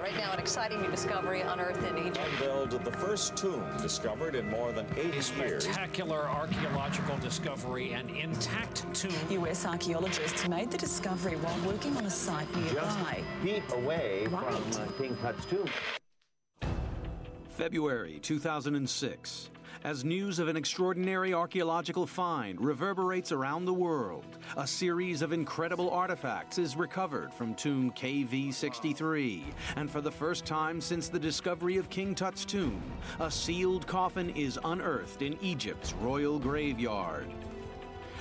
Right now, an exciting new discovery unearthed in Egypt. Unveiled the first tomb discovered in more than 80 A years. spectacular archaeological discovery, an intact tomb. US archaeologists made the discovery while working on a site nearby. Just feet away Right. from uh, King Tut's tomb. February 2006. As news of an extraordinary archaeological find reverberates around the world, a series of incredible artifacts is recovered from tomb KV 63. And for the first time since the discovery of King Tut's tomb, a sealed coffin is unearthed in Egypt's royal graveyard.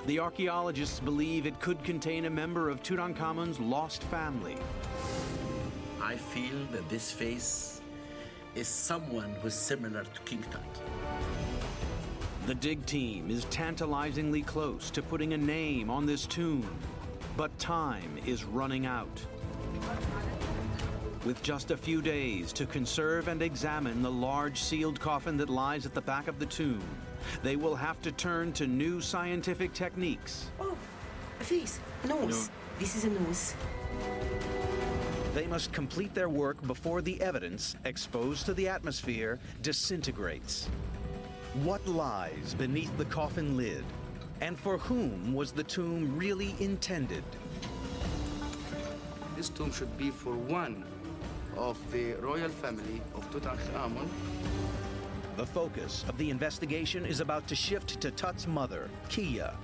The archaeologists believe it could contain a member of Tutankhamun's lost family. I feel that this face is someone who's similar to King Tut. The dig team is tantalizingly close to putting a name on this tomb, but time is running out. With just a few days to conserve and examine the large sealed coffin that lies at the back of the tomb, they will have to turn to new scientific techniques. Oh, a face, a nose. This is a nose. They must complete their work before the evidence, exposed to the atmosphere, disintegrates. What lies beneath the coffin lid? And for whom was the tomb really intended? This tomb should be for one of the royal family of Tutankhamun. The focus of the investigation is about to shift to Tut's mother, Kiya.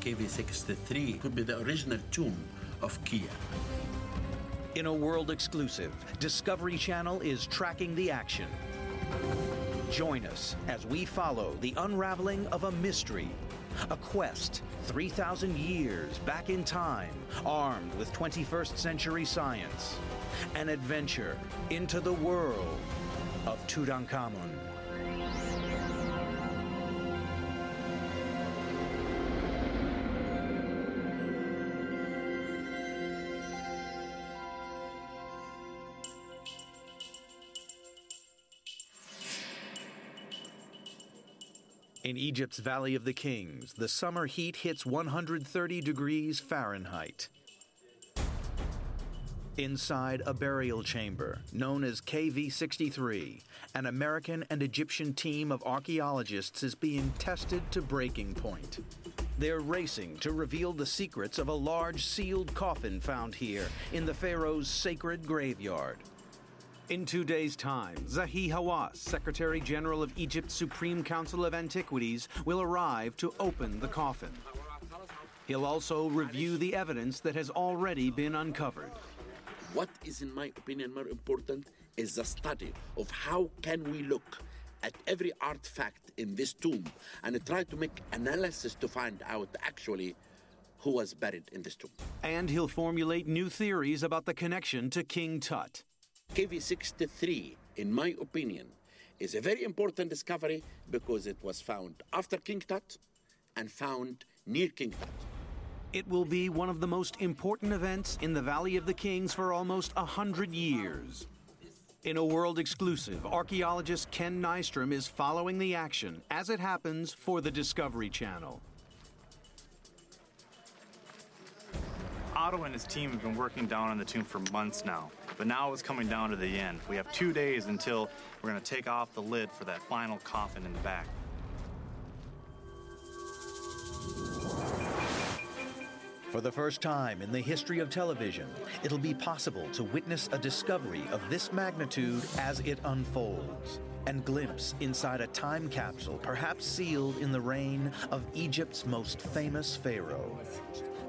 KV-63 could be the original tomb of Kiya. In a world exclusive, Discovery Channel is tracking the action. Join us as we follow the unraveling of a mystery, a quest 3,000 years back in time, armed with 21st century science, an adventure into the world of Tutankhamun. In Egypt's Valley of the Kings, the summer heat hits 130 degrees Fahrenheit. Inside a burial chamber known as KV 63, an American and Egyptian team of archaeologists is being tested to breaking point. They're racing to reveal the secrets of a large sealed coffin found here in the pharaoh's sacred graveyard. In two days' time, Zahi Hawass, Secretary General of Egypt's Supreme Council of Antiquities, will arrive to open the coffin. He'll also review the evidence that has already been uncovered. What is, in my opinion, more important is the study of how can we look at every artifact in this tomb and try to make analysis to find out actually who was buried in this tomb. And he'll formulate new theories about the connection to King Tut. KV-63, in my opinion, is a very important discovery because it was found after King Tut and found near King Tut. It will be one of the most important events in the Valley of the Kings for almost a hundred years. In a world exclusive, archaeologist Ken Nystrom is following the action as it happens for the Discovery Channel. Otto and his team have been working down on the tomb for months now, but now it's coming down to the end. We have two days until we're going to take off the lid for that final coffin in the back. For the first time in the history of television, it'll be possible to witness a discovery of this magnitude as it unfolds and glimpse inside a time capsule, perhaps sealed in the reign of Egypt's most famous pharaoh.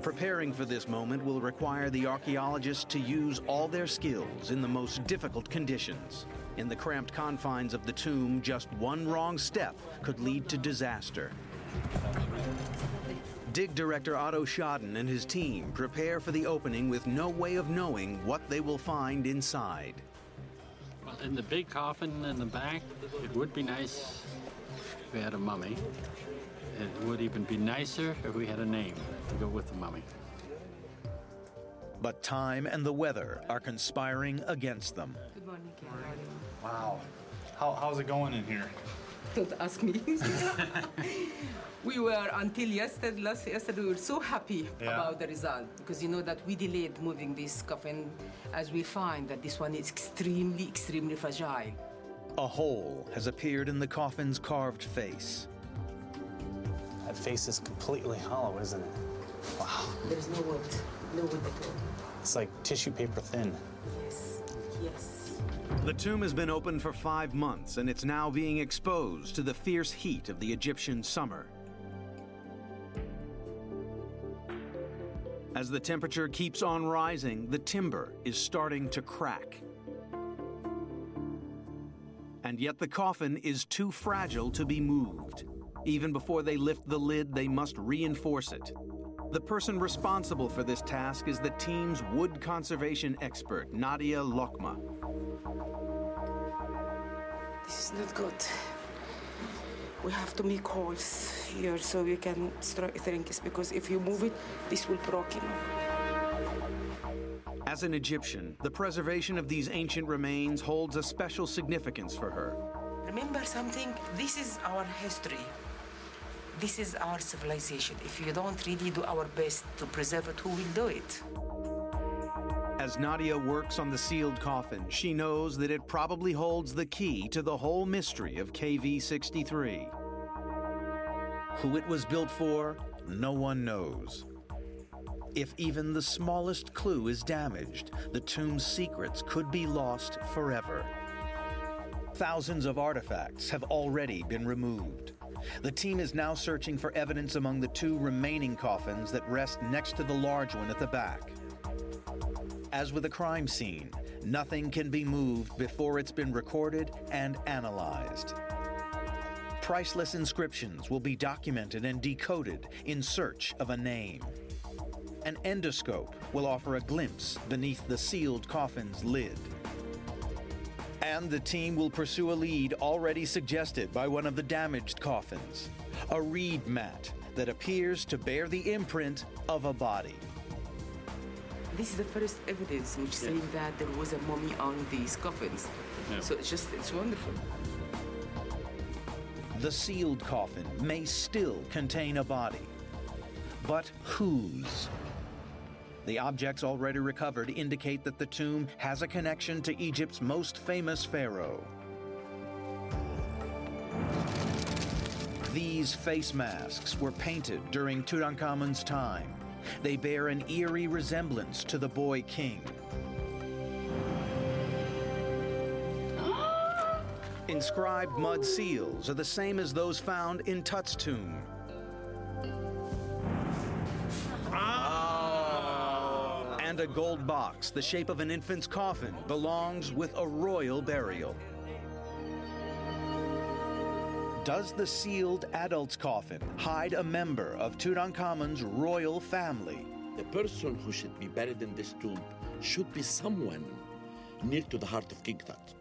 Preparing for this moment will require the archaeologists to use all their skills in the most difficult conditions. In the cramped confines of the tomb, just one wrong step could lead to disaster. Dig director Otto Schaden and his team prepare for the opening with no way of knowing what they will find inside. In the big coffin in the back, it would be nice if we had a mummy. It would even be nicer if we had a name to go with the mummy. But time and the weather are conspiring against them. Good morning, Ken. Wow. How, how's it going in here? Don't ask me. we were until yesterday, last yesterday, we were so happy Yeah. about the result because you know that we delayed moving this coffin as we find that this one is extremely, extremely fragile. A hole has appeared in the coffin's carved face. That face is completely hollow, isn't it? Wow. There's no wood, no wood at all. It's like tissue paper thin. Yes, yes. The tomb has been open for five months and it's now being exposed to the fierce heat of the Egyptian summer. As the temperature keeps on rising, the timber is starting to crack. And yet the coffin is too fragile to be moved. Even before they lift the lid, they must reinforce it. The person responsible for this task is the team's wood conservation expert, Nadia Lokma. This is not good. We have to make holes here so we can strengthen this because if you move it, this will break him. As an Egyptian, the preservation of these ancient remains holds a special significance for her. Remember something? This is our history. This is our civilization. If you don't really do our best to preserve it, who will do it? As Nadia works on the sealed coffin, she knows that it probably holds the key to the whole mystery of KV 63. Who it was built for, no one knows. If even the smallest clue is damaged, the tomb's secrets could be lost forever. Thousands of artifacts have already been removed. The team is now searching for evidence among the two remaining coffins that rest next to the large one at the back. As with a crime scene, nothing can be moved before it's been recorded and analyzed. Priceless inscriptions will be documented and decoded in search of a name. An endoscope will offer a glimpse beneath the sealed coffin's lid. And the team will pursue a lead already suggested by one of the damaged coffins a reed mat that appears to bear the imprint of a body. This is the first evidence which saying that there was a mummy on these coffins. Yeah. So it's just, it's wonderful. The sealed coffin may still contain a body. But whose? The objects already recovered indicate that the tomb has a connection to Egypt's most famous pharaoh. These face masks were painted during Tutankhamun's time. They bear an eerie resemblance to the boy king. Inscribed mud seals are the same as those found in Tut's tomb. And a gold box, the shape of an infant's coffin, belongs with a royal burial. Does the sealed adult's coffin hide a member of Tutankhamun's royal family? The person who should be buried in this tomb should be someone near to the heart of King Tut.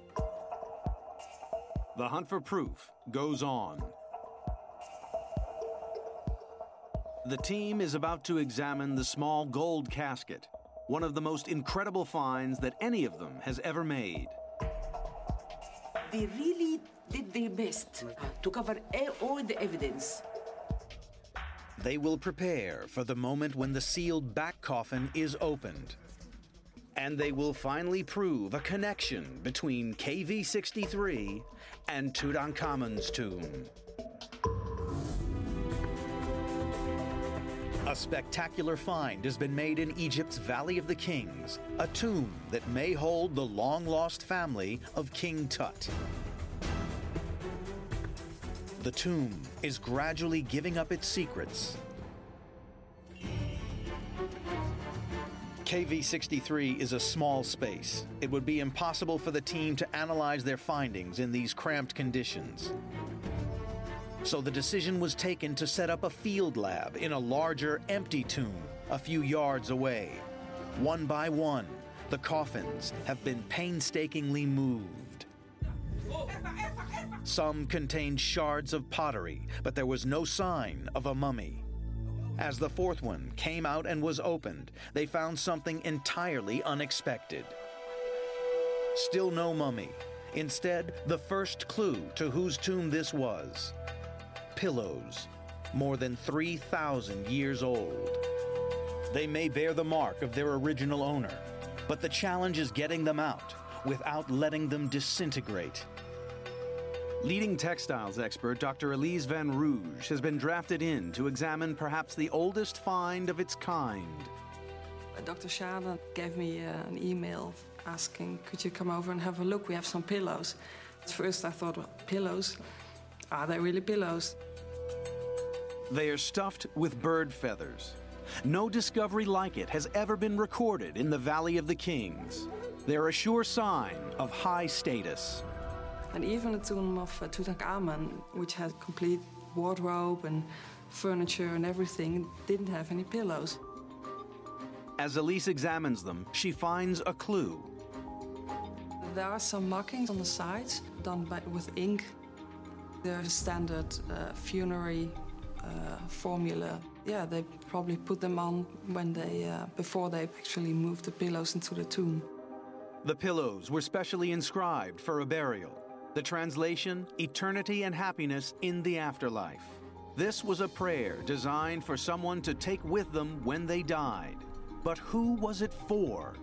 The hunt for proof goes on. The team is about to examine the small gold casket, one of the most incredible finds that any of them has ever made. They really did their best to cover all the evidence. They will prepare for the moment when the sealed back coffin is opened. And they will finally prove a connection between KV 63 and Tutankhamun's tomb. A spectacular find has been made in Egypt's Valley of the Kings, a tomb that may hold the long lost family of King Tut. The tomb is gradually giving up its secrets. KV 63 is a small space. It would be impossible for the team to analyze their findings in these cramped conditions. So the decision was taken to set up a field lab in a larger, empty tomb a few yards away. One by one, the coffins have been painstakingly moved. Some contained shards of pottery, but there was no sign of a mummy. As the fourth one came out and was opened, they found something entirely unexpected. Still no mummy, Instead, the first clue to whose tomb this was pillows, more than 3,000 years old. They may bear the mark of their original owner, but the challenge is getting them out without letting them disintegrate. Leading textiles expert Dr. Elise Van Rouge has been drafted in to examine perhaps the oldest find of its kind. Dr. Schaden gave me uh, an email asking, could you come over and have a look? We have some pillows. At first I thought, well, pillows? Are they really pillows? They are stuffed with bird feathers. No discovery like it has ever been recorded in the Valley of the Kings. They're a sure sign of high status. And even the tomb of uh, Tutankhamun, which had complete wardrobe and furniture and everything, didn't have any pillows. As Elise examines them, she finds a clue. There are some markings on the sides done by, with ink. They're standard uh, funerary uh, formula. Yeah, they probably put them on when they uh, before they actually moved the pillows into the tomb. The pillows were specially inscribed for a burial. The translation, eternity and happiness in the afterlife. This was a prayer designed for someone to take with them when they died. But who was it for?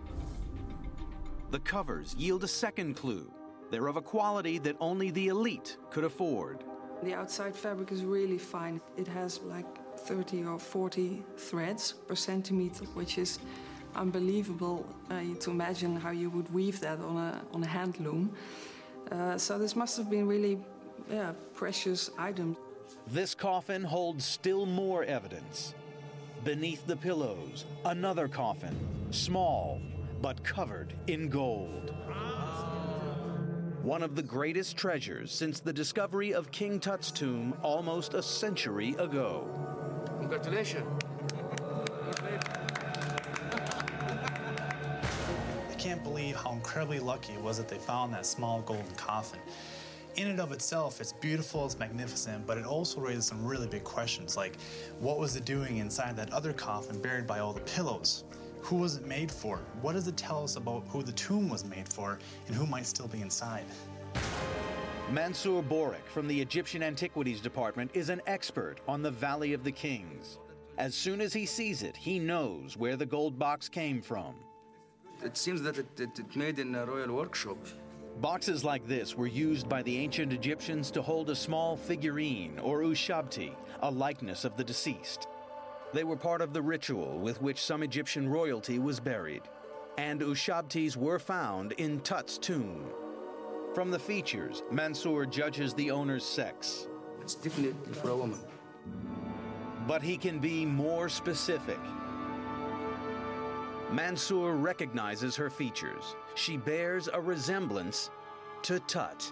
The covers yield a second clue. They're of a quality that only the elite could afford. The outside fabric is really fine. It has like 30 or 40 threads per centimeter, which is unbelievable uh, to imagine how you would weave that on a, on a hand loom. Uh, so this must have been really yeah, precious item. This coffin holds still more evidence. Beneath the pillows, another coffin, small but covered in gold. One of the greatest treasures since the discovery of King Tut's tomb almost a century ago. Congratulations. I can't believe how incredibly lucky it was that they found that small golden coffin. In and of itself, it's beautiful, it's magnificent, but it also raises some really big questions, like what was it doing inside that other coffin buried by all the pillows? Who was it made for? What does it tell us about who the tomb was made for and who might still be inside? Mansour Boraik from the Egyptian Antiquities Department is an expert on the Valley of the Kings. As soon as he sees it, he knows where the gold box came from. It seems that it, it, it made in a royal workshop. Boxes like this were used by the ancient Egyptians to hold a small figurine or ushabti, a likeness of the deceased. They were part of the ritual with which some Egyptian royalty was buried, and ushabtis were found in Tut's tomb. From the features, Mansour judges the owner's sex. It's definitely for a woman. But he can be more specific. Mansour recognizes her features. She bears a resemblance to Tut.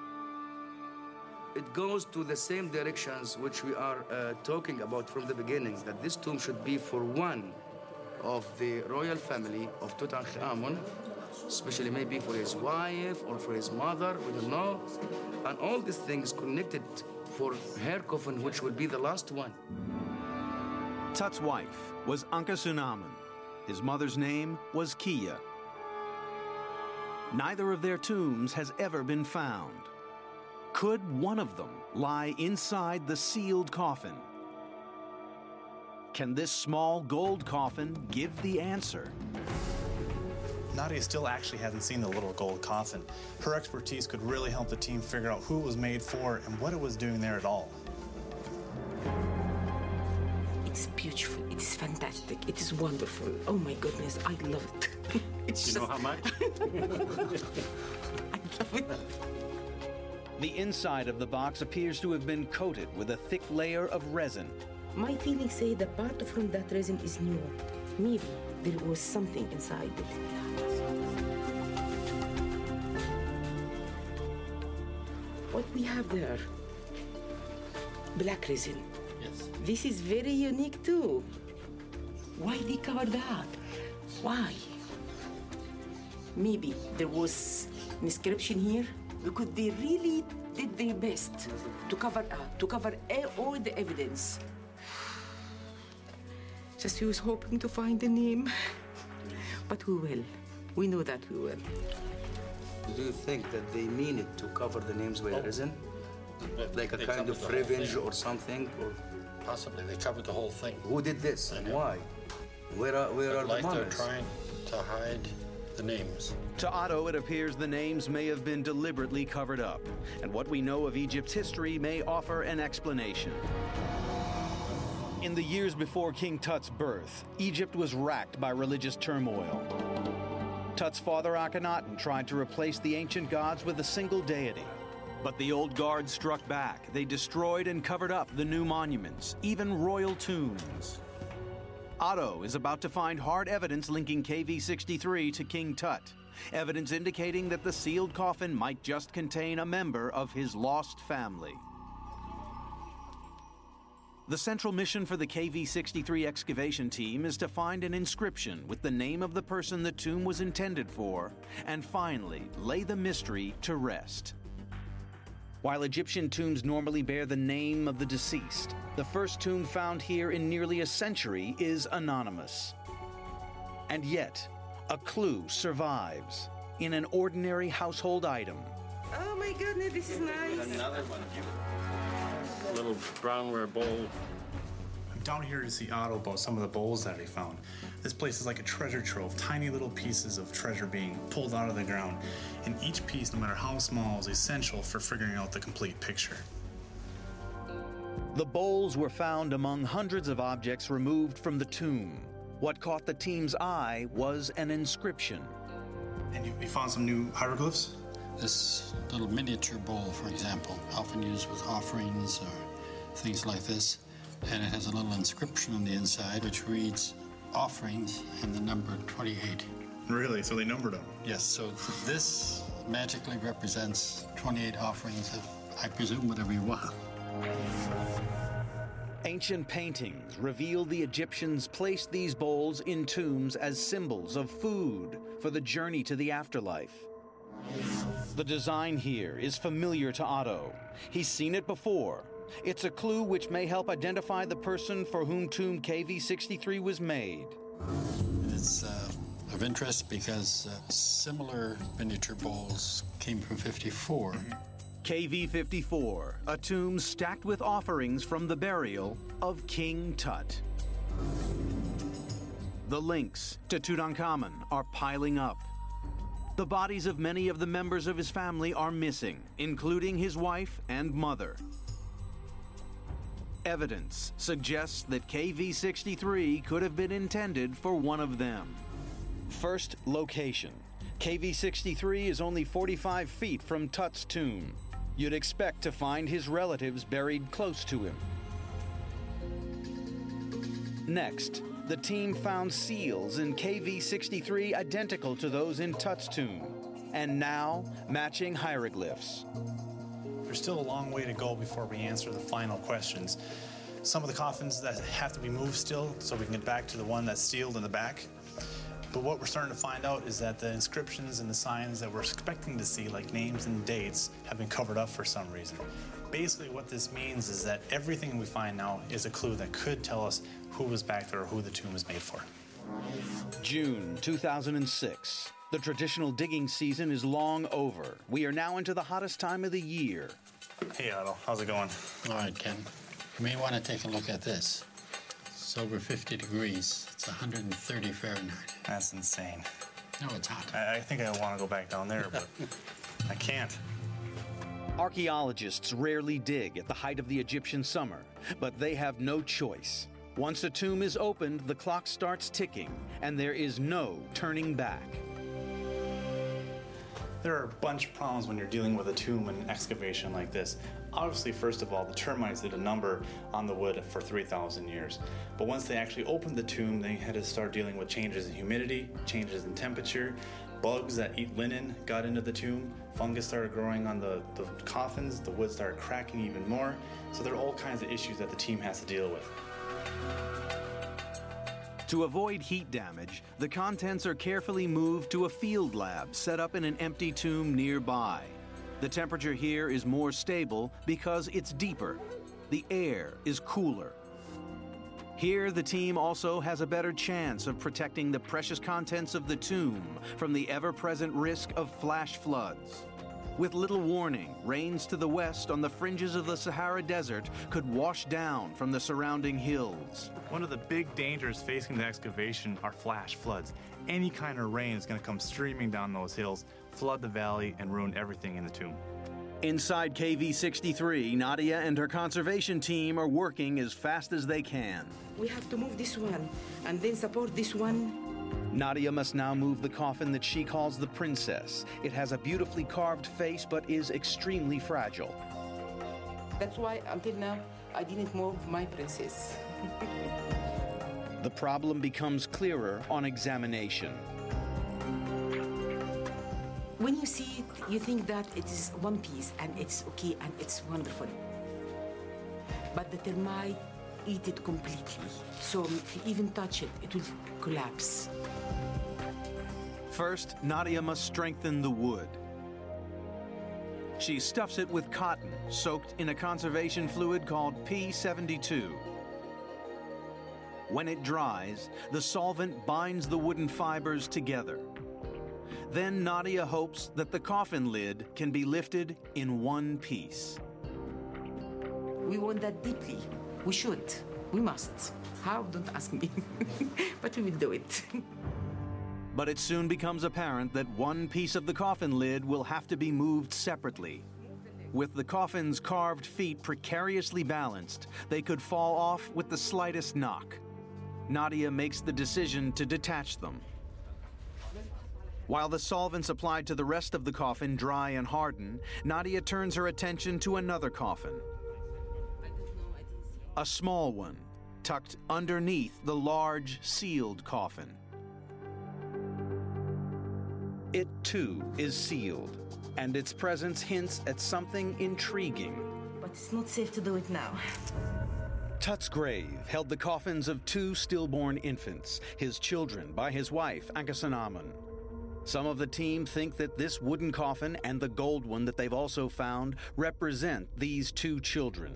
It goes to the same directions which we are uh, talking about from the beginning, that this tomb should be for one of the royal family of Tutankhamun, especially maybe for his wife or for his mother, we don't know. And all these things connected for her coffin, which will be the last one. Tut's wife was Ankhesenamun. His mother's name was Kiya. Neither of their tombs has ever been found. Could one of them lie inside the sealed coffin? Can this small gold coffin give the answer? Nadia still actually hasn't seen the little gold coffin. Her expertise could really help the team figure out who it was made for and what it was doing there at all. It's beautiful. It is fantastic. It is wonderful. Oh my goodness, I love it. it's you know how much? I love it. The inside of the box appears to have been coated with a thick layer of resin. My feelings say that part from that resin is new. Maybe there was something inside it. What we have there? Black resin. Yes. This is very unique too. Why they cover that? Why? Maybe there was an inscription here because they really did their best to cover up, to cover all the evidence. Just we was hoping to find the name, but we will. We know that we will. Do you think that they mean it to cover the names where it isn't? Like a They kind of revenge or something? Or Possibly, they covered the whole thing. who did this and why? Where are, where But are the like they're trying to hide the names. To Otto, it appears the names may have been deliberately covered up, and what we know of Egypt's history may offer an explanation. In the years before King Tut's birth, Egypt was racked by religious turmoil. Tut's father Akhenaten tried to replace the ancient gods with a single deity. But the old guard struck back. They destroyed and covered up the new monuments, even royal tombs. Otto is about to find hard evidence linking KV 63 to King Tut. Evidence indicating that the sealed coffin might just contain a member of his lost family. The central mission for the KV 63 excavation team is to find an inscription with the name of the person the tomb was intended for, and finally lay the mystery to rest. While Egyptian tombs normally bear the name of the deceased, the first tomb found here in nearly a century is anonymous. And yet, a clue survives in an ordinary household item. Oh my goodness, this is nice. Another one. Of you. Little brownware bowl. I'm down here to see Otto about some of the bowls that he found. This place is like a treasure trove, tiny little pieces of treasure being pulled out of the ground. And each piece, no matter how small, is essential for figuring out the complete picture. The bowls were found among hundreds of objects removed from the tomb. What caught the team's eye was an inscription. And you, you found some new hieroglyphs? This little miniature bowl, for example, often used with offerings or things like this. And it has a little inscription on the inside which reads offerings and the number 28. Really? So they numbered them? Yes, so this magically represents 28 offerings of, I presume, whatever you want. Ancient paintings reveal the Egyptians placed these bowls in tombs as symbols of food for the journey to the afterlife. The design here is familiar to Otto. He's seen it before. It's a clue which may help identify the person for whom tomb KV 63 was made. It's uh, of interest because uh, similar miniature bowls came from 54. KV 54, a tomb stacked with offerings from the burial of King Tut. The links to Tutankhamun are piling up. The bodies of many of the members of his family are missing, including his wife and mother. Evidence suggests that KV 63 could have been intended for one of them. First location KV 63 is only 45 feet from Tut's tomb. You'd expect to find his relatives buried close to him. Next, the team found seals in KV 63 identical to those in Tut's tomb, and now matching hieroglyphs. There's still a long way to go before we answer the final questions. Some of the coffins that have to be moved still, so we can get back to the one that's sealed in the back. But what we're starting to find out is that the inscriptions and the signs that we're expecting to see, like names and dates, have been covered up for some reason. Basically, what this means is that everything we find now is a clue that could tell us who was back there or who the tomb was made for. June 2006. The traditional digging season is long over. We are now into the hottest time of the year. Hey, Otto, how's it going? All right, Ken. You may want to take a look at this. It's over 50 degrees. It's 130 Fahrenheit. That's insane. No, it's hot. I, I think I want to go back down there, but I can't. Archaeologists rarely dig at the height of the Egyptian summer, but they have no choice. Once a tomb is opened, the clock starts ticking, and there is no turning back. There are a bunch of problems when you're dealing with a tomb and excavation like this. Obviously, first of all, the termites did a number on the wood for 3,000 years. But once they actually opened the tomb, they had to start dealing with changes in humidity, changes in temperature, bugs that eat linen got into the tomb, fungus started growing on the, the coffins, the wood started cracking even more. So there are all kinds of issues that the team has to deal with. To avoid heat damage, the contents are carefully moved to a field lab set up in an empty tomb nearby. The temperature here is more stable because it's deeper. The air is cooler. Here, the team also has a better chance of protecting the precious contents of the tomb from the ever present risk of flash floods. With little warning, rains to the west on the fringes of the Sahara Desert could wash down from the surrounding hills. One of the big dangers facing the excavation are flash floods. Any kind of rain is going to come streaming down those hills, flood the valley, and ruin everything in the tomb. Inside KV 63, Nadia and her conservation team are working as fast as they can. We have to move this one and then support this one. Nadia must now move the coffin that she calls the princess. It has a beautifully carved face but is extremely fragile. That's why until now I didn't move my princess. the problem becomes clearer on examination. When you see it, you think that it is one piece and it's okay and it's wonderful. But the termite eat it completely. So if you even touch it, it will collapse. First, Nadia must strengthen the wood. She stuffs it with cotton soaked in a conservation fluid called B72. When it dries, the solvent binds the wooden fibers together. Then Nadia hopes that the coffin lid can be lifted in one piece. We want that deeply. We should. We must. How? Don't ask me. but we will do it. but it soon becomes apparent that one piece of the coffin lid will have to be moved separately. With the coffin's carved feet precariously balanced, they could fall off with the slightest knock. Nadia makes the decision to detach them. While the solvents applied to the rest of the coffin dry and harden, Nadia turns her attention to another coffin. A small one, tucked underneath the large, sealed coffin. It too is sealed, and its presence hints at something intriguing. But it's not safe to do it now. Tut's grave held the coffins of two stillborn infants, his children by his wife, Ankhesenamun. Some of the team think that this wooden coffin and the gold one that they've also found represent these two children.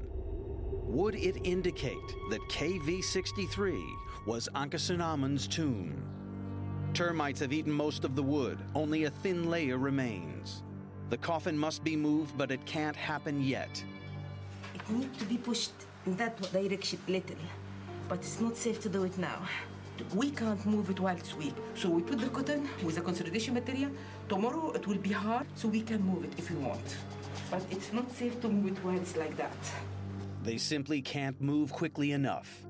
Would it indicate that KV 63 was Ankhesenamun's tomb? Termites have eaten most of the wood, only a thin layer remains. The coffin must be moved, but it can't happen yet. It needs to be pushed in that direction little, but it's not safe to do it now. We can't move it while it's weak. So we put the cotton with the consolidation material. Tomorrow it will be hard, so we can move it if we want. But it's not safe to move it while it's like that. They simply can't move quickly enough.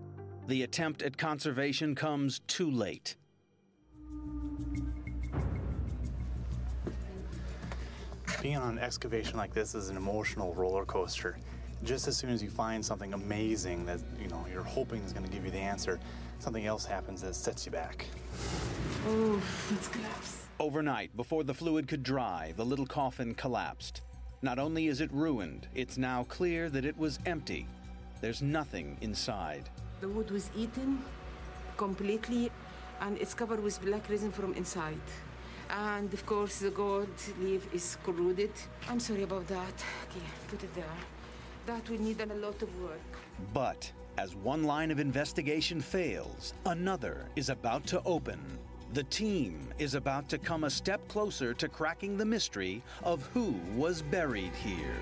The attempt at conservation comes too late. Being on an excavation like this is an emotional roller coaster. Just as soon as you find something amazing that you know you're hoping is going to give you the answer, something else happens that sets you back. Oh, it's collapsed. Overnight, before the fluid could dry, the little coffin collapsed. Not only is it ruined, it's now clear that it was empty. There's nothing inside. The wood was eaten completely, and it's covered with black resin from inside. And of course, the gold leaf is corroded. I'm sorry about that. Okay, put it there. That will need a lot of work. But as one line of investigation fails, another is about to open. The team is about to come a step closer to cracking the mystery of who was buried here.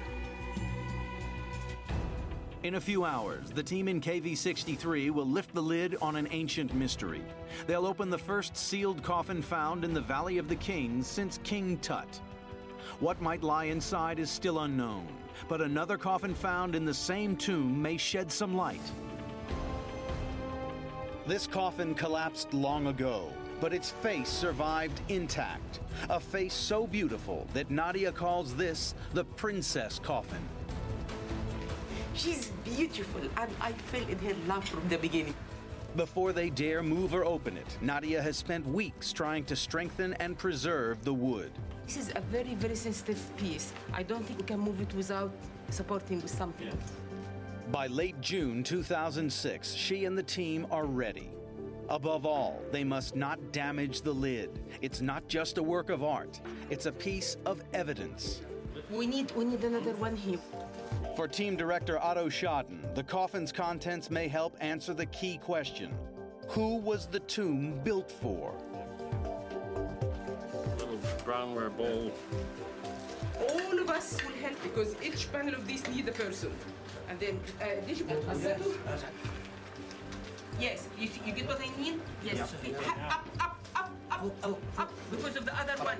In a few hours, the team in KV 63 will lift the lid on an ancient mystery. They'll open the first sealed coffin found in the Valley of the Kings since King Tut. What might lie inside is still unknown, but another coffin found in the same tomb may shed some light. This coffin collapsed long ago, but its face survived intact. A face so beautiful that Nadia calls this the princess coffin. She's beautiful, and I fell in her love from the beginning. Before they dare move or open it, Nadia has spent weeks trying to strengthen and preserve the wood. This is a very, very sensitive piece. I don't think we can move it without supporting with something. By late June 2006, she and the team are ready. Above all, they must not damage the lid. It's not just a work of art, it's a piece of evidence. We need, we need another one here. For team director Otto Schaden, the coffin's contents may help answer the key question Who was the tomb built for? Little brownware bowl. All of us will help because each panel of these need a person. And then, uh, Yes, you, see, you get what I mean? Yes. Ha- Up, up, up, up, up, up, because of the other one.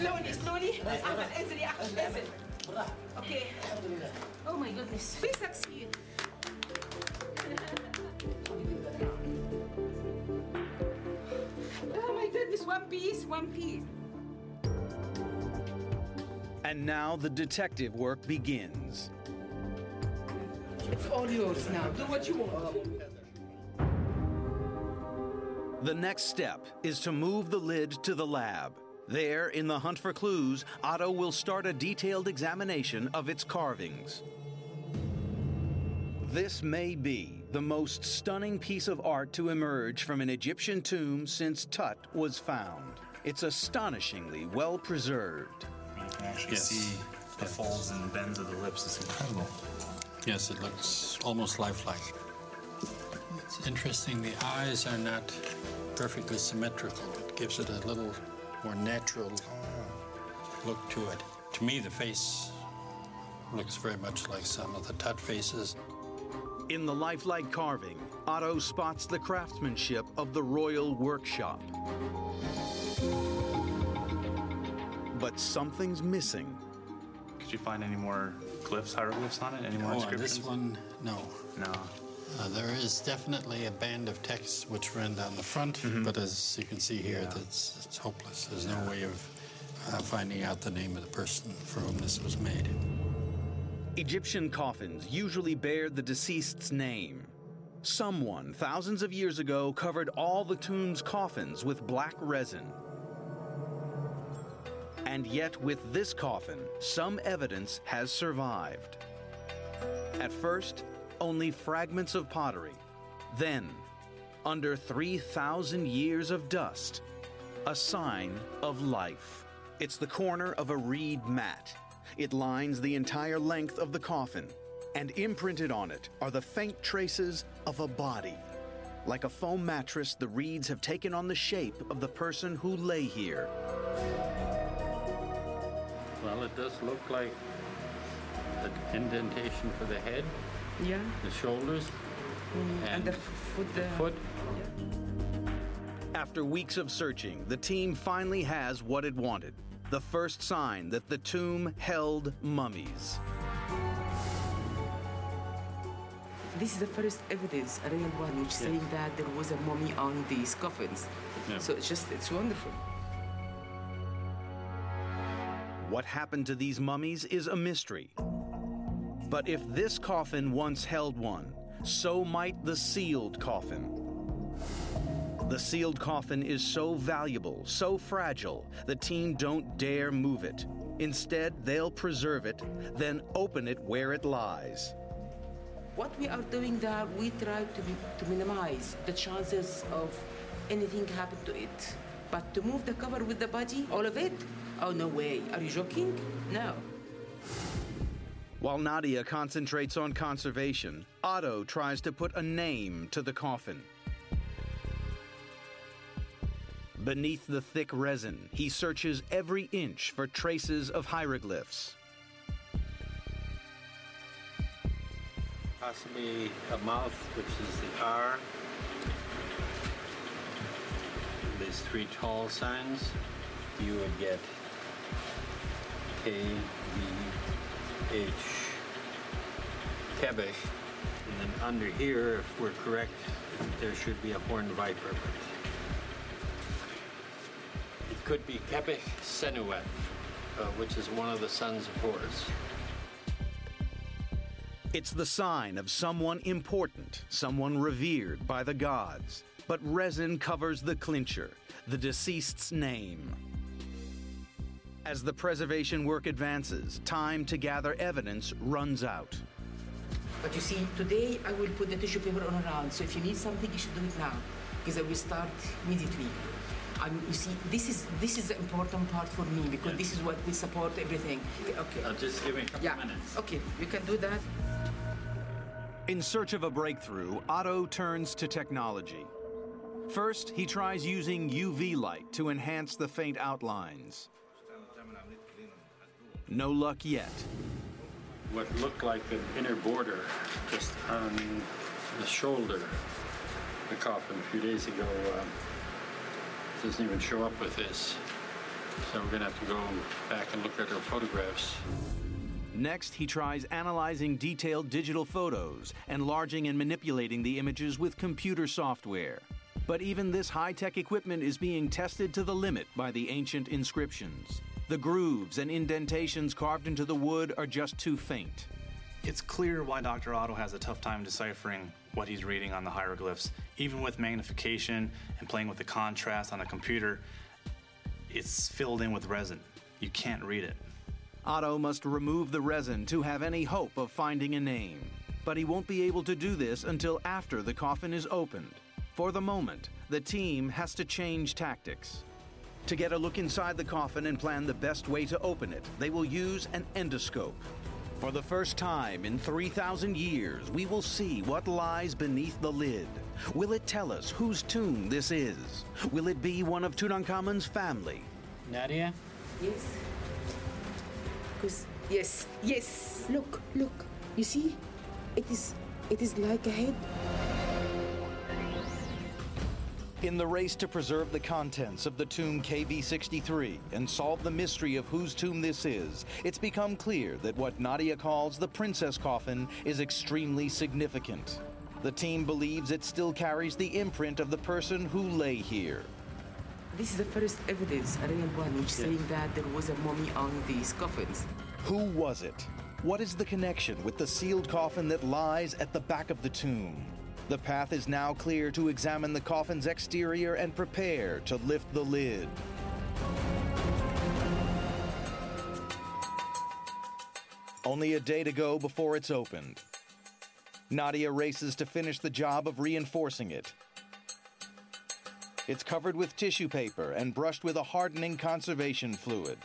Slowly, slowly. Ahmed, انزل يا أحمد, انزل. Okay. Oh my goodness. We succeed. Oh my goodness, one piece, one piece. And now the detective work begins. It's all yours now. Do what you want. The next step is to move the lid to the lab. There, in the hunt for clues, Otto will start a detailed examination of its carvings. This may be the most stunning piece of art to emerge from an Egyptian tomb since Tut was found. It's astonishingly well preserved. You can actually Yes. see the folds and bends of the lips. It's incredible. Yes, it looks almost lifelike. It's interesting, the eyes are not perfectly symmetrical. It gives it a little more natural look to it. To me, the face looks very much like some of the Tut faces. In the lifelike carving, Otto spots the craftsmanship of the royal workshop. But something's missing. Could you find any more glyphs, hieroglyphs on it? Any more Oh, on this one, no. No. Uh, there is definitely a band of text which ran down the front, Mm-hmm. but as you can see here, that's it's hopeless. There's no way of uh, finding out the name of the person for whom this was made. Egyptian coffins usually bear the deceased's name. Someone thousands of years ago covered all the tomb's coffins with black resin. And yet, with this coffin, some evidence has survived. At first, only fragments of pottery. Then, under 3,000 years of dust, a sign of life. It's the corner of a reed mat. It lines the entire length of the coffin, and imprinted on it are the faint traces of a body. Like a foam mattress, the reeds have taken on the shape of the person who lay here. Well, it does look like an indentation for the head, Yeah. the shoulders, And, the f- foot. the uh, foot. After weeks of searching, the team finally has what it wanted the first sign that the tomb held mummies. This is the first evidence, a real one, which saying that there was a mummy on these coffins. Yeah. So it's just, it's wonderful. What happened to these mummies is a mystery. But if this coffin once held one, so might the sealed coffin. The sealed coffin is so valuable, so fragile, the team don't dare move it. Instead, they'll preserve it, then open it where it lies. What we are doing there, we try to, be, to minimize the chances of anything happen to it. But to move the cover with the body, all of it? Oh, no way. Are you joking? No. While Nadia concentrates on conservation, Otto tries to put a name to the coffin. Beneath the thick resin, he searches every inch for traces of hieroglyphs. Possibly a mouth, which is the R. These three tall signs, you would get K, V, H, Quebec. And then under here, if we're correct, there should be a horned viper. But it could be Quebec Senuet, uh, which is one of the sons of Horus. It's the sign of someone important, someone revered by the gods. But resin covers the clincher, the deceased's name. As the preservation work advances, time to gather evidence runs out. But you see, today I will put the tissue paper on around. So if you need something, you should do it now. Because I will start immediately. I'm, you see, this is this is the important part for me because this is what will support everything. Okay. Uh, just give me a couple yeah. minutes. Okay, we can do that. In search of a breakthrough, Otto turns to technology. First, he tries using UV light to enhance the faint outlines. No luck yet. What looked like an inner border just on the shoulder, the coffin a few days ago, um, doesn't even show up with this. So we're going to have to go back and look at our photographs. Next, he tries analyzing detailed digital photos, enlarging and manipulating the images with computer software. But even this high tech equipment is being tested to the limit by the ancient inscriptions. The grooves and indentations carved into the wood are just too faint. It's clear why Dr. Otto has a tough time deciphering what he's reading on the hieroglyphs. Even with magnification and playing with the contrast on the computer, it's filled in with resin. You can't read it. Otto must remove the resin to have any hope of finding a name. But he won't be able to do this until after the coffin is opened. For the moment, the team has to change tactics. To get a look inside the coffin and plan the best way to open it, they will use an endoscope. For the first time in 3,000 years, we will see what lies beneath the lid. Will it tell us whose tomb this is? Will it be one of Tutankhamun's family? Nadia? Yes. Because yes, yes. Look, look. You see, it is, it is like a head. In the race to preserve the contents of the tomb KV63 and solve the mystery of whose tomb this is, it's become clear that what Nadia calls the princess coffin is extremely significant. The team believes it still carries the imprint of the person who lay here. This is the first evidence, a real one, which saying that there was a mummy on these coffins. Who was it? What is the connection with the sealed coffin that lies at the back of the tomb? The path is now clear to examine the coffin's exterior and prepare to lift the lid. Only a day to go before it's opened. Nadia races to finish the job of reinforcing it. It's covered with tissue paper and brushed with a hardening conservation fluid.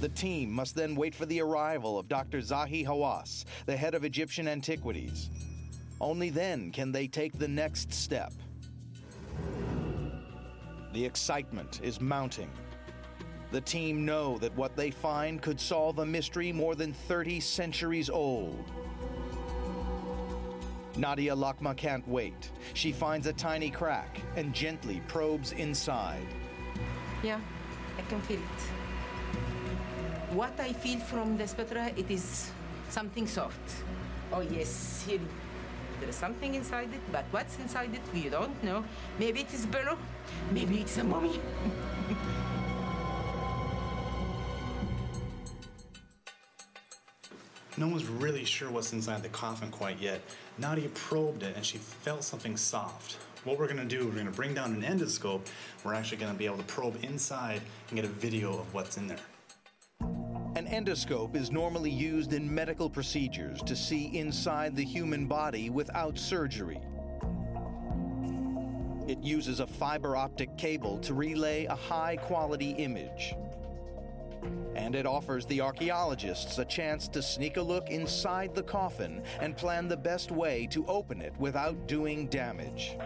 The team must then wait for the arrival of Dr. Zahi Hawass, the head of Egyptian antiquities. Only then can they take the next step. The excitement is mounting. The team know that what they find could solve a mystery more than 30 centuries old. Nadia Lokma can't wait. She finds a tiny crack and gently probes inside. Yeah, I can feel it. What I feel from the spatula, it is something soft. Oh yes, here there is something inside it, but what's inside it, we don't know. Maybe it is burro, maybe it's a mummy. No one's really sure what's inside the coffin quite yet. Nadia probed it and she felt something soft. What we're gonna do, we're gonna bring down an endoscope. We're actually gonna be able to probe inside and get a video of what's in there. An endoscope is normally used in medical procedures to see inside the human body without surgery. It uses a fiber optic cable to relay a high quality image. And it offers the archaeologists a chance to sneak a look inside the coffin and plan the best way to open it without doing damage.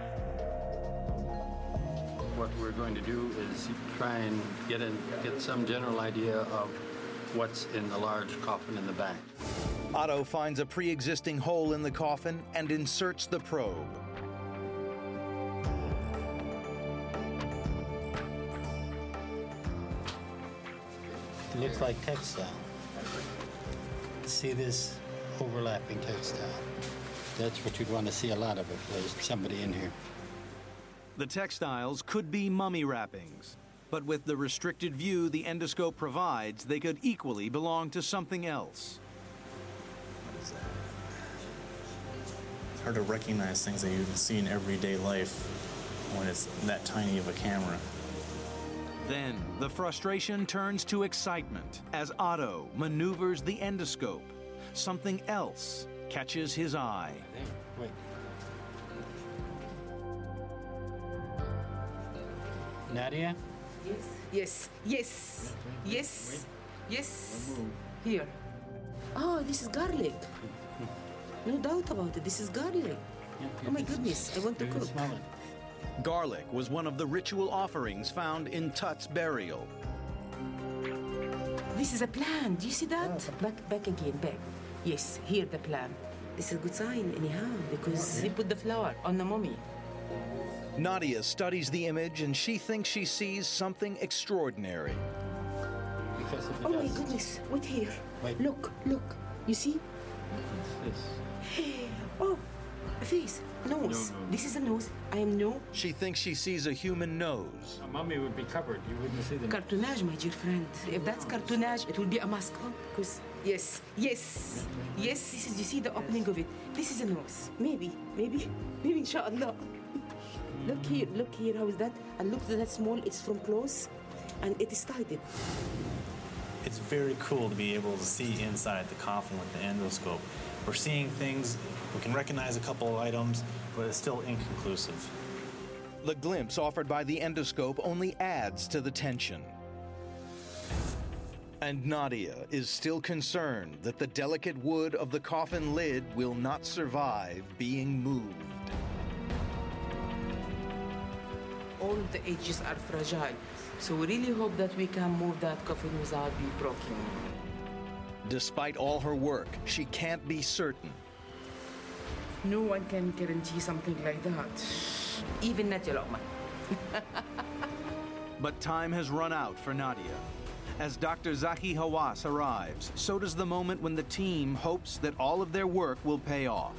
What we're going to do is try and get, in, get some general idea of what's in the large coffin in the back. Otto finds a pre existing hole in the coffin and inserts the probe. It looks like textile. See this overlapping textile? That's what you'd want to see a lot of if there's somebody in here. The textiles could be mummy wrappings, but with the restricted view the endoscope provides, they could equally belong to something else. It's hard to recognize things that you see in everyday life when it's that tiny of a camera. Then the frustration turns to excitement as Otto maneuvers the endoscope. Something else catches his eye. Wait. Nadia? Yes. Yes. Yes. Yes. Yes. Here. Oh, this is garlic. No doubt about it. This is garlic. Oh my goodness, I want to cook. Garlic was one of the ritual offerings found in Tut's burial. This is a plan. Do you see that? Back, back again, back. Yes, here the plan. This is a good sign, anyhow, because he put the flower on the mummy. Nadia studies the image and she thinks she sees something extraordinary. Oh my goodness, wait here. Look, look. You see? What's this? Oh, a face, nose. This is a nose. I am no She thinks she sees a human nose. A mummy would be covered. You wouldn't see the cartonnage, my dear friend. If that's cartonnage, it will be a mask. Because yes, yes, yes. This is. You see the opening of it. This is a nose. Maybe, maybe, maybe. Inshallah. Look here. Look here. How is that? And look at that small. It's from close, and it is tightened. It's very cool to be able to see inside the coffin with the endoscope. We're seeing things, we can recognize a couple of items, but it's still inconclusive. The glimpse offered by the endoscope only adds to the tension. And Nadia is still concerned that the delicate wood of the coffin lid will not survive being moved. All the edges are fragile, so we really hope that we can move that coffin without being broken. Despite all her work, she can't be certain. No one can guarantee something like that. Even Nadia Lokma. But time has run out for Nadia. As Dr. Zahi Hawass arrives, so does the moment when the team hopes that all of their work will pay off.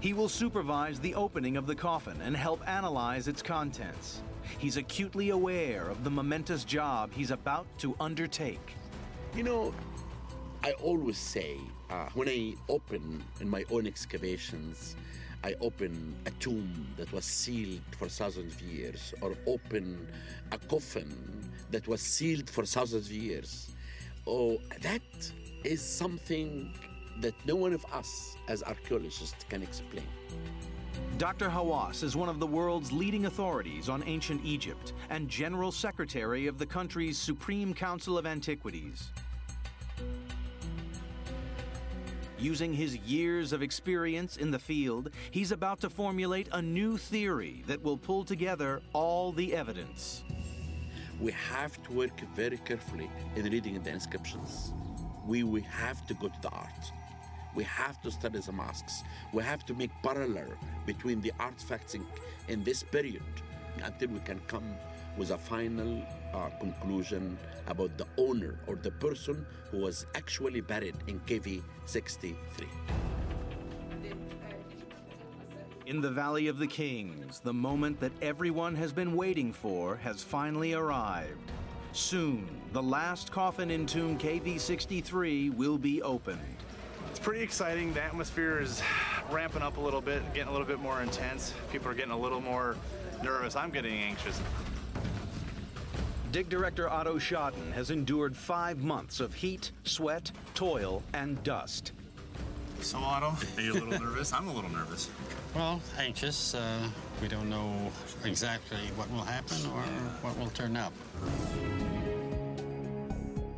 He will supervise the opening of the coffin and help analyze its contents. He's acutely aware of the momentous job he's about to undertake. You know, I always say uh, when I open in my own excavations, I open a tomb that was sealed for thousands of years, or open a coffin that was sealed for thousands of years. Oh, that is something that no one of us as archaeologists can explain. Dr. Hawass is one of the world's leading authorities on ancient Egypt and General Secretary of the country's Supreme Council of Antiquities. Using his years of experience in the field, he's about to formulate a new theory that will pull together all the evidence. We have to work very carefully in reading the inscriptions. We, we have to go to the art. We have to study the masks. We have to make parallel between the artifacts in, in this period until we can come with a final uh, conclusion about the owner or the person who was actually buried in KV 63. In the Valley of the Kings, the moment that everyone has been waiting for has finally arrived. Soon, the last coffin in tomb KV 63 will be opened. It's pretty exciting. The atmosphere is ramping up a little bit, getting a little bit more intense. People are getting a little more nervous. I'm getting anxious. Dig director Otto Schaden has endured five months of heat, sweat, toil, and dust. So, Otto, are you a little nervous? I'm a little nervous. Well, anxious. Uh, we don't know exactly what will happen or what will turn up.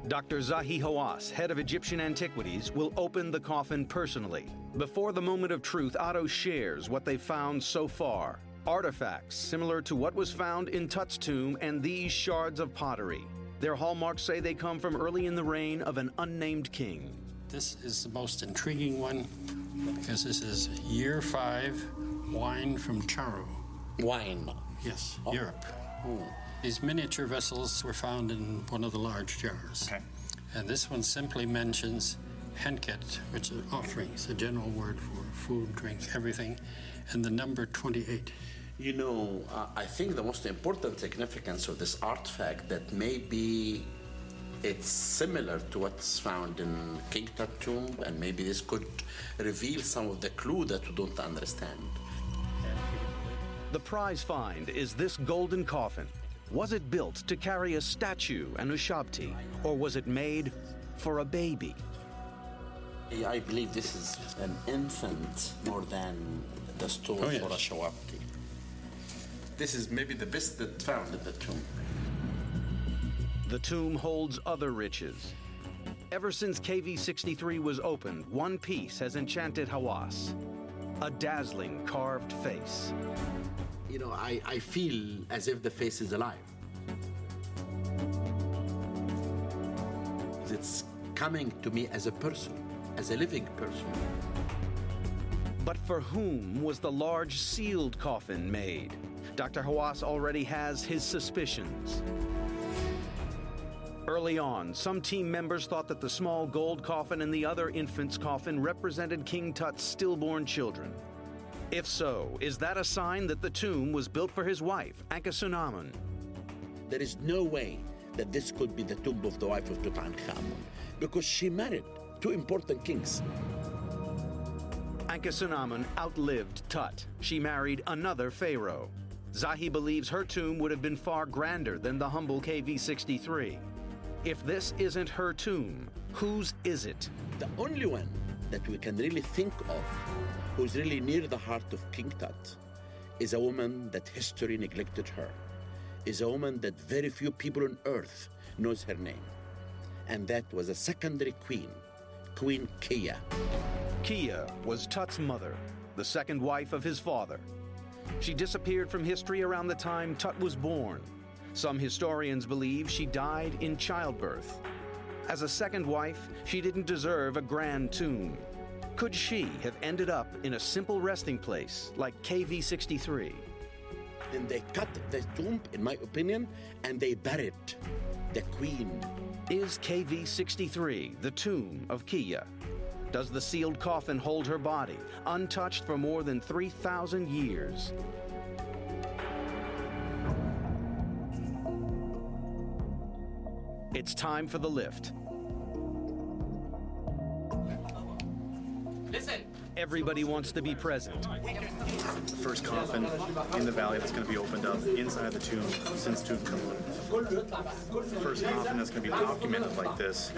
Dr. Zahi Hawass, head of Egyptian antiquities, will open the coffin personally. Before the moment of truth, Otto shares what they've found so far artifacts similar to what was found in Tut's tomb and these shards of pottery. Their hallmarks say they come from early in the reign of an unnamed king. This is the most intriguing one because this is year five wine from Charu. Wine? Yes, oh. Europe. Hmm. These miniature vessels were found in one of the large jars. Okay. And this one simply mentions henket, which is offerings, a general word for food, drink, everything, and the number 28. You know, uh, I think the most important significance of this artifact that maybe it's similar to what's found in King Tut tomb, and maybe this could reveal some of the clue that we don't understand. The prize find is this golden coffin. Was it built to carry a statue and a shabti, or was it made for a baby? I believe this is an infant more than the stone Oh, yes. for a shawabti. This is maybe the best that found in the tomb. The tomb holds other riches. Ever since KV 63 was opened, one piece has enchanted Hawass a dazzling carved face. You know, I, I feel as if the face is alive. It's coming to me as a person, as a living person. But for whom was the large sealed coffin made? Dr. Hawass already has his suspicions. Early on, some team members thought that the small gold coffin and the other infant's coffin represented King Tut's stillborn children. If so, is that a sign that the tomb was built for his wife, Ankhesenamun? There is no way that this could be the tomb of the wife of Tutankhamun because she married two important kings. Ankhesenamun outlived Tut. She married another pharaoh. Zahi believes her tomb would have been far grander than the humble KV 63. If this isn't her tomb, whose is it? The only one that we can really think of who's really near the heart of King Tut is a woman that history neglected her, is a woman that very few people on earth knows her name. And that was a secondary queen, Queen Kiya. Kiya was Tut's mother, the second wife of his father. She disappeared from history around the time Tut was born. Some historians believe she died in childbirth. As a second wife, she didn't deserve a grand tomb. Could she have ended up in a simple resting place like KV 63? Then they cut the tomb, in my opinion, and they buried the queen. Is KV 63 the tomb of Kiya? Does the sealed coffin hold her body, untouched for more than 3,000 years? It's time for the lift. Listen. Everybody wants to be present. The first coffin in the valley that's going to be opened up inside the tomb since Tutankhamun. The first coffin that's going to be documented like this.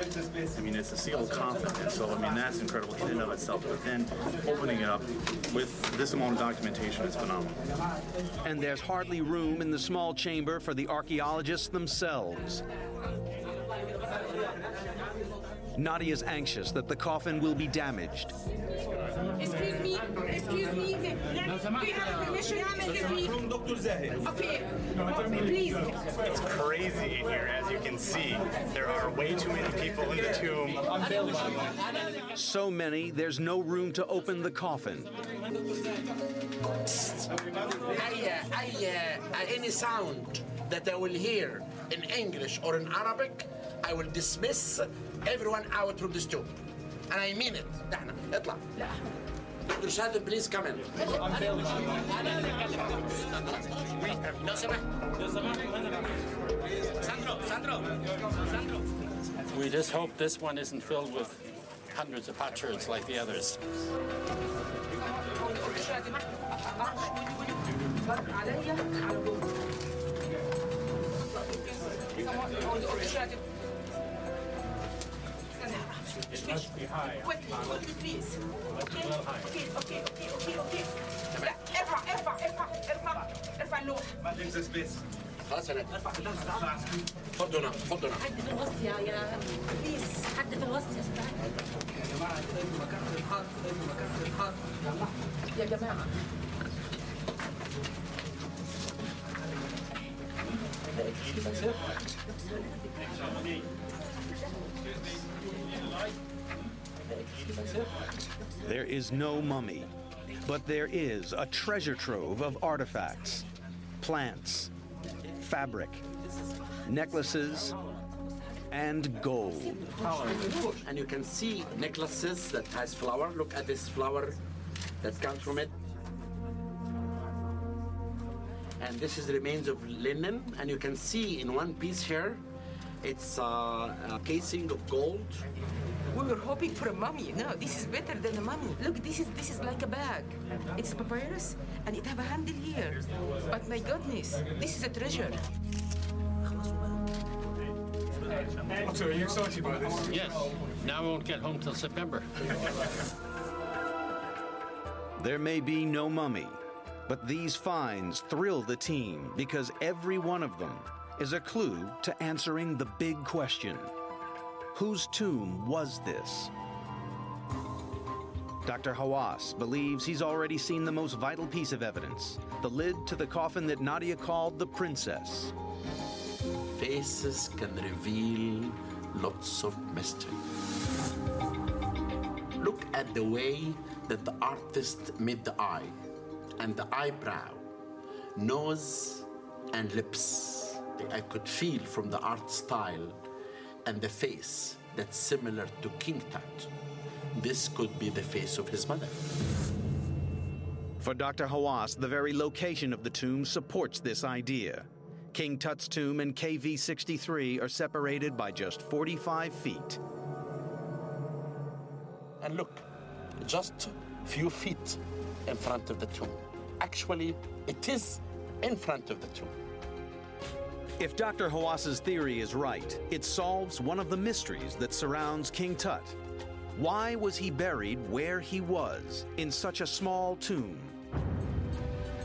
I mean, it's a sealed coffin, and so I mean that's incredible in and of itself. But then opening it up with this amount of documentation is phenomenal. And there's hardly room in the small chamber for the archaeologists themselves. Nadia's anxious that the coffin will be damaged. Excuse me, excuse me. Do you have permission? From Dr. Zahi. Okay, please. It's crazy in here, as you can see. There are way too many people in the tomb. So many, there's no room to open the coffin. I, uh, I, uh, any sound that I will hear in English or in Arabic, I will dismiss everyone out from the studio. And I mean it. نحن اطلع. لا Dr. Schaden, please come in. We just hope this one isn't filled with hundreds of potsherds like the others. Please. ارفع ارفع ارفع ارفع ارفع اللوح. خلاص أنا حط هنا حط هنا. حد في الوسط يا يا بليز حد في الوسط يا أستاذ يا جماعة أنتوا مكان الحرب أنتوا مكان الحرب يا There is no mummy, but there is a treasure trove of artifacts, plants, fabric, necklaces, and gold. And you can see necklaces that has flower. Look at this flower that comes from it. And this is the remains of linen. And you can see in one piece here, it's uh, a casing of gold. We were hoping for a mummy. No, this is better than a mummy. Look, this is this is like a bag. It's a papyrus, and it have a handle here. But my goodness, this is a treasure. So are you excited about this? Yes. Now I won't get home till September. There may be no mummy, But these finds thrill the team because every one of them is a clue to answering the big question Whose tomb was this? Dr. Hawass believes he's already seen the most vital piece of evidence the lid to the coffin that Nadia called the princess. Faces can reveal lots of mystery. Look at the way that the artist made the eye and the eyebrow, nose and lips. I could feel from the art style and the face that's similar to King Tut. This could be the face of his mother. For Dr. Hawass, the very location of the tomb supports this idea. King Tut's tomb and KV 63 are separated by just 45 feet. And look, just a few feet in front of the tomb. Actually, it is in front of the tomb. If Dr. Hawass's theory is right, it solves one of the mysteries that surrounds King Tut. Why was he buried where he was, in such a small tomb?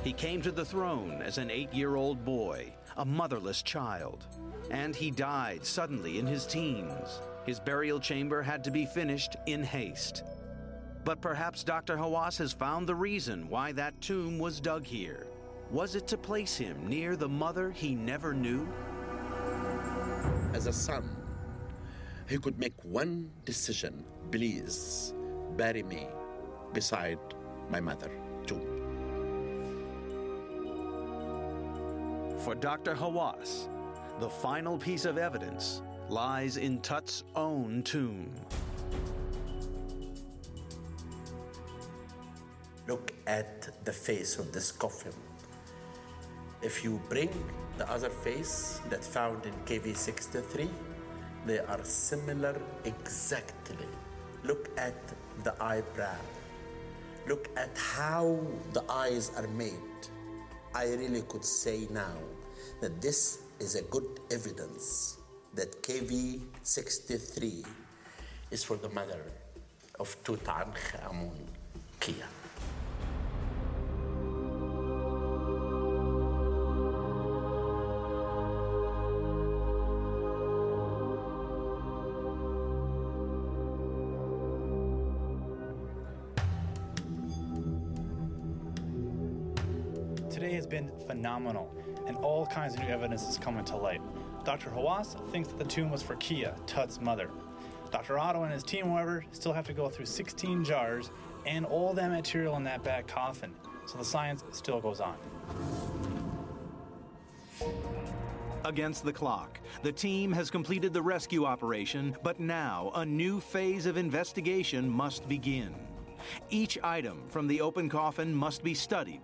He came to the throne as an eight year old boy, a motherless child. And he died suddenly in his teens. His burial chamber had to be finished in haste. But perhaps Dr. Hawass has found the reason why that tomb was dug here. Was it to place him near the mother he never knew? As a son, he could make one decision please bury me beside my mother, too. For Dr. Hawass, the final piece of evidence lies in Tut's own tomb. Look at the face of this coffin. If you bring the other face that found in KV63, they are similar exactly. Look at the eyebrow. Look at how the eyes are made. I really could say now that this is a good evidence that KV63 is for the mother of Tutankhamun, Kiya. Today has been phenomenal, and all kinds of new evidence is coming to light. Dr. Hawass thinks that the tomb was for Kiya, Tut's mother. Dr. Otto and his team, however, still have to go through 16 jars and all that material in that back coffin, so the science still goes on. Against the clock, the team has completed the rescue operation, but now a new phase of investigation must begin. Each item from the open coffin must be studied.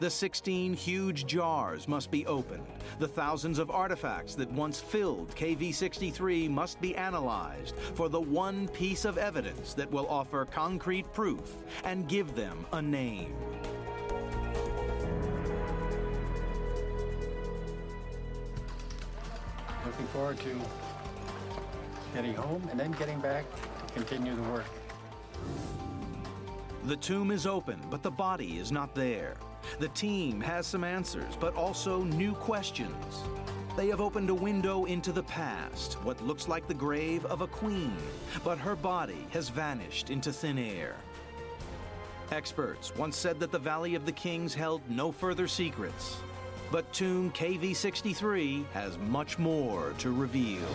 The 16 huge jars must be opened. The thousands of artifacts that once filled KV 63 must be analyzed for the one piece of evidence that will offer concrete proof and give them a name. Looking forward to getting home and then getting back to continue the work. The tomb is open, but the body is not there. The team has some answers, but also new questions. They have opened a window into the past, what looks like the grave of a queen, but her body has vanished into thin air. Experts once said that the Valley of the Kings held no further secrets, but Tomb KV 63 has much more to reveal.